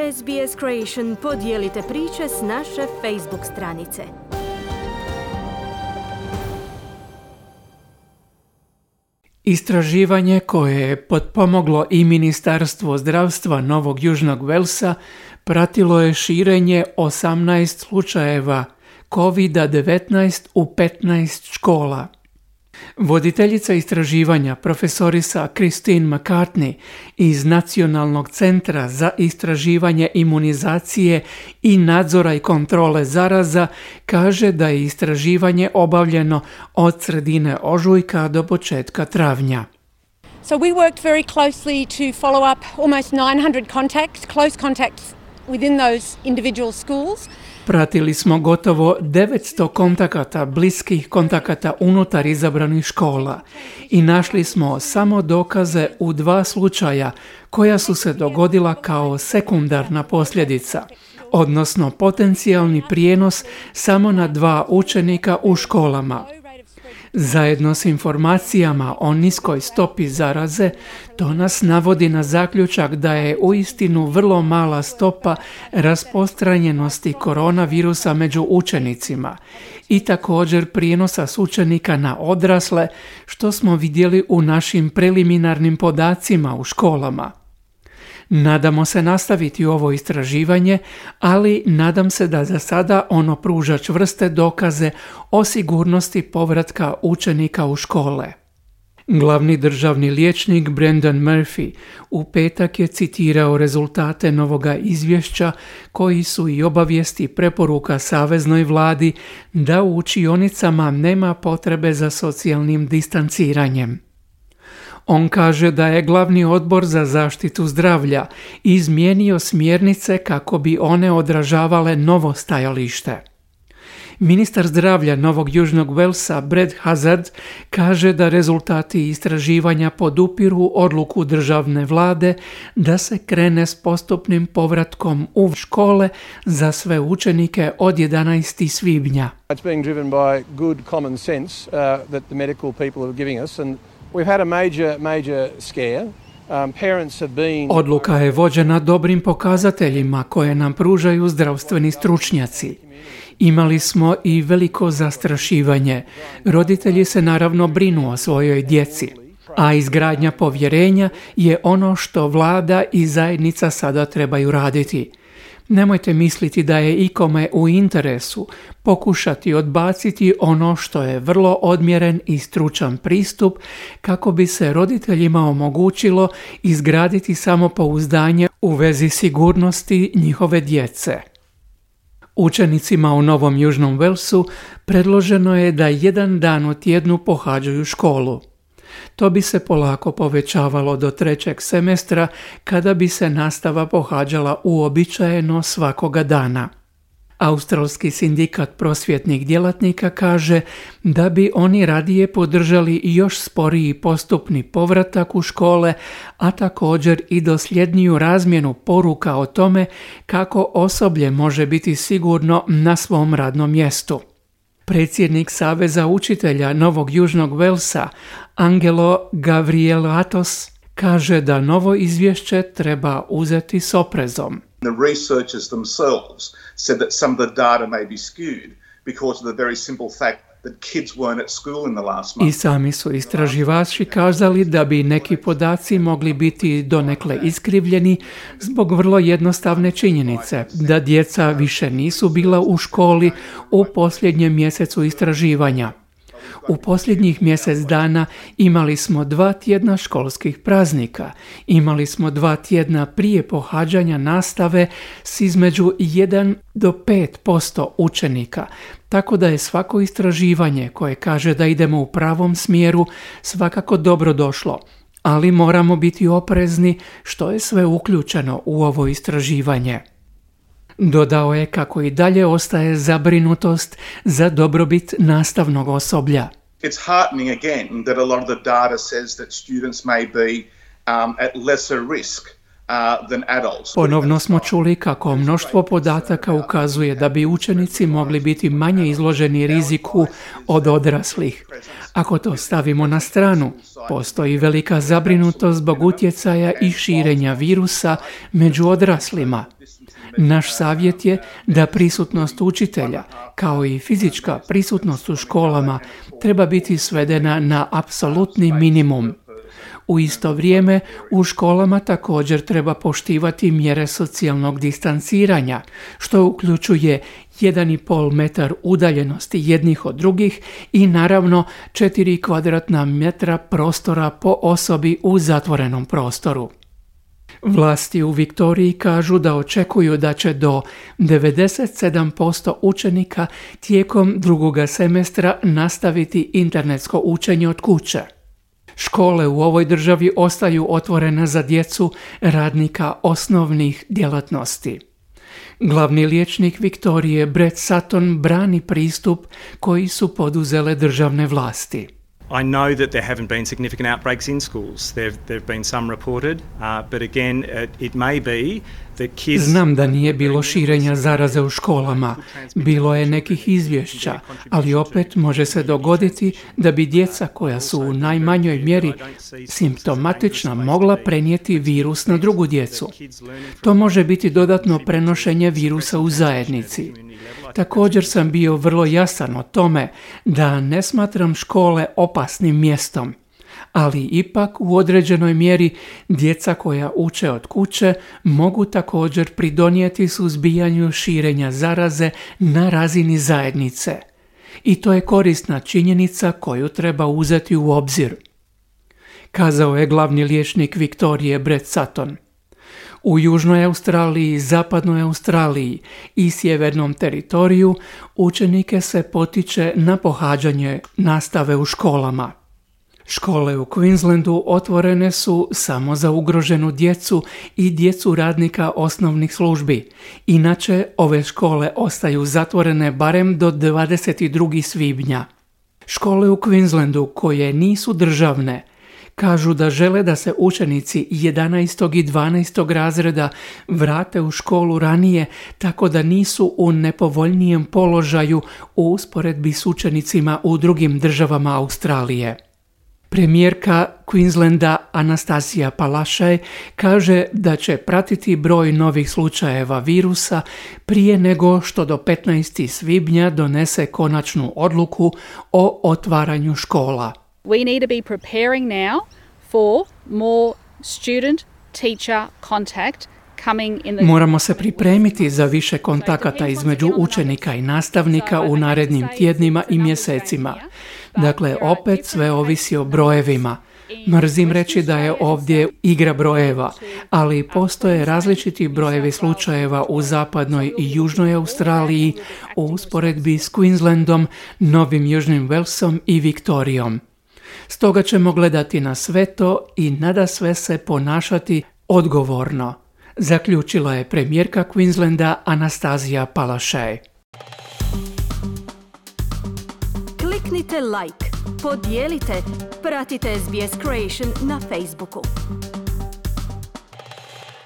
SBS Creation podijelite priče s naše Facebook stranice. Istraživanje koje je potpomoglo i Ministarstvo zdravstva Novog Južnog Velsa pratilo je širenje 18 slučajeva COVID-19 u 15 škola. Voditeljica istraživanja profesorisa Christine McCartney iz Nacionalnog centra za istraživanje imunizacije i nadzora i kontrole zaraza kaže da je istraživanje obavljeno od sredine ožujka do početka travnja. So we worked very closely to follow up almost 900 contacts, close contacts within those individual schools. Pratili smo gotovo 900 kontakata, bliskih kontakata unutar izabranih škola i našli smo samo dokaze u dva slučaja koja su se dogodila kao sekundarna posljedica, odnosno potencijalni prijenos samo na dva učenika u školama. Zajedno s informacijama o niskoj stopi zaraze, to nas navodi na zaključak da je uistinu vrlo mala stopa rasprostranjenosti koronavirusa među učenicima i također prijenosa s učenika na odrasle, što smo vidjeli u našim preliminarnim podacima u školama. Nadamo se nastaviti ovo istraživanje, ali nadam se da za sada ono pruža čvrste dokaze o sigurnosti povratka učenika u škole. Glavni državni liječnik Brendan Murphy u petak je citirao rezultate novoga izvješća koji su i obavijesti preporuka saveznoj vladi da u učionicama nema potrebe za socijalnim distanciranjem. On kaže da je glavni odbor za zaštitu zdravlja izmijenio smjernice kako bi one odražavale novo stajalište. Ministar zdravlja Novog Južnog Velsa Brad Hazard kaže da rezultati istraživanja podupiru odluku državne vlade da se krene s postupnim povratkom u škole za sve učenike od 11. svibnja. It's being driven by good common sense uh, that the medical people are giving us and We've had a major, major scare. Odluka je vođena dobrim pokazateljima koje nam pružaju zdravstveni stručnjaci. Imali smo i veliko zastrašivanje. Roditelji se naravno brinu o svojoj djeci, a izgradnja povjerenja je ono što vlada i zajednica sada trebaju raditi. Nemojte misliti da je ikome u interesu pokušati odbaciti ono što je vrlo odmjeren i stručan pristup kako bi se roditeljima omogućilo izgraditi samopouzdanje u vezi sigurnosti njihove djece. Učenicima u Novom Južnom Velsu predloženo je da jedan dan u tjednu pohađaju školu. To bi se polako povećavalo do trećeg semestra kada bi se nastava pohađala uobičajeno svakoga dana. Australski sindikat prosvjetnih djelatnika kaže da bi oni radije podržali još sporiji postupni povratak u škole, a također i dosljedniju razmjenu poruka o tome kako osoblje može biti sigurno na svom radnom mjestu. Predsjednik Saveza učitelja Novog Južnog Velsa, Angelo Gavrielatos, kaže da novo izvješće treba uzeti s oprezom. The researchers themselves said that some of the data may be skewed because of the very simple fact i sami su istraživači kazali da bi neki podaci mogli biti donekle iskrivljeni zbog vrlo jednostavne činjenice da djeca više nisu bila u školi u posljednjem mjesecu istraživanja. U posljednjih mjesec dana imali smo dva tjedna školskih praznika, imali smo dva tjedna prije pohađanja nastave s između 1 do 5% učenika, tako da je svako istraživanje koje kaže da idemo u pravom smjeru svakako dobro došlo, ali moramo biti oprezni što je sve uključeno u ovo istraživanje. Dodao je kako i dalje ostaje zabrinutost za dobrobit nastavnog osoblja. It's heartening again that a lot of the data says that students may be um, at lesser risk uh. Ponovno smo čuli kako mnoštvo podataka ukazuje da bi učenici mogli biti manje izloženi riziku od odraslih. Ako to stavimo na stranu, postoji velika zabrinutost zbog utjecaja i širenja virusa među odraslima. Naš savjet je da prisutnost učitelja, kao i fizička prisutnost u školama, treba biti svedena na apsolutni minimum. U isto vrijeme u školama također treba poštivati mjere socijalnog distanciranja, što uključuje 1,5 metar udaljenosti jednih od drugih i naravno 4 kvadratna metra prostora po osobi u zatvorenom prostoru. Vlasti u Viktoriji kažu da očekuju da će do 97% učenika tijekom drugoga semestra nastaviti internetsko učenje od kuće. Škole u ovoj državi ostaju otvorene za djecu radnika osnovnih djelatnosti. Glavni liječnik Viktorije Brett Sutton brani pristup koji su poduzele državne vlasti. I know that there haven't been significant outbreaks in schools. There have been some reported, uh, but again, it, it may be that kids... Znam da nije bilo širenja zaraze u školama. Bilo je nekih izvješća, ali opet može se dogoditi da bi djeca koja su u najmanjoj mjeri simptomatična mogla prenijeti virus na drugu djecu. To može biti dodatno prenošenje virusa u zajednici. Također sam bio vrlo jasan o tome da ne smatram škole opasnim mjestom, ali ipak u određenoj mjeri djeca koja uče od kuće mogu također pridonijeti suzbijanju širenja zaraze na razini zajednice. I to je korisna činjenica koju treba uzeti u obzir. Kazao je glavni liječnik Viktorije Brett Sutton. U Južnoj Australiji, Zapadnoj Australiji i Sjevernom teritoriju učenike se potiče na pohađanje nastave u školama. Škole u Queenslandu otvorene su samo za ugroženu djecu i djecu radnika osnovnih službi. Inače, ove škole ostaju zatvorene barem do 22. svibnja. Škole u Queenslandu koje nisu državne Kažu da žele da se učenici 11. i 12. razreda vrate u školu ranije tako da nisu u nepovoljnijem položaju u usporedbi s učenicima u drugim državama Australije. Premijerka Queenslanda Anastasija Palašaj kaže da će pratiti broj novih slučajeva virusa prije nego što do 15. svibnja donese konačnu odluku o otvaranju škola. We need to be preparing now for more student teacher contact Moramo se pripremiti za više kontakata između učenika i nastavnika u narednim tjednima i mjesecima. Dakle, opet sve ovisi o brojevima. Mrzim reći da je ovdje igra brojeva, ali postoje različiti brojevi slučajeva u zapadnoj i južnoj Australiji u usporedbi s Queenslandom, Novim Južnim Walesom i Viktorijom. Stoga ćemo gledati na sve to i nada sve se ponašati odgovorno, zaključila je premijerka Queenslanda Anastazija Palašaj. Kliknite like, podijelite, pratite SBS Creation na Facebooku.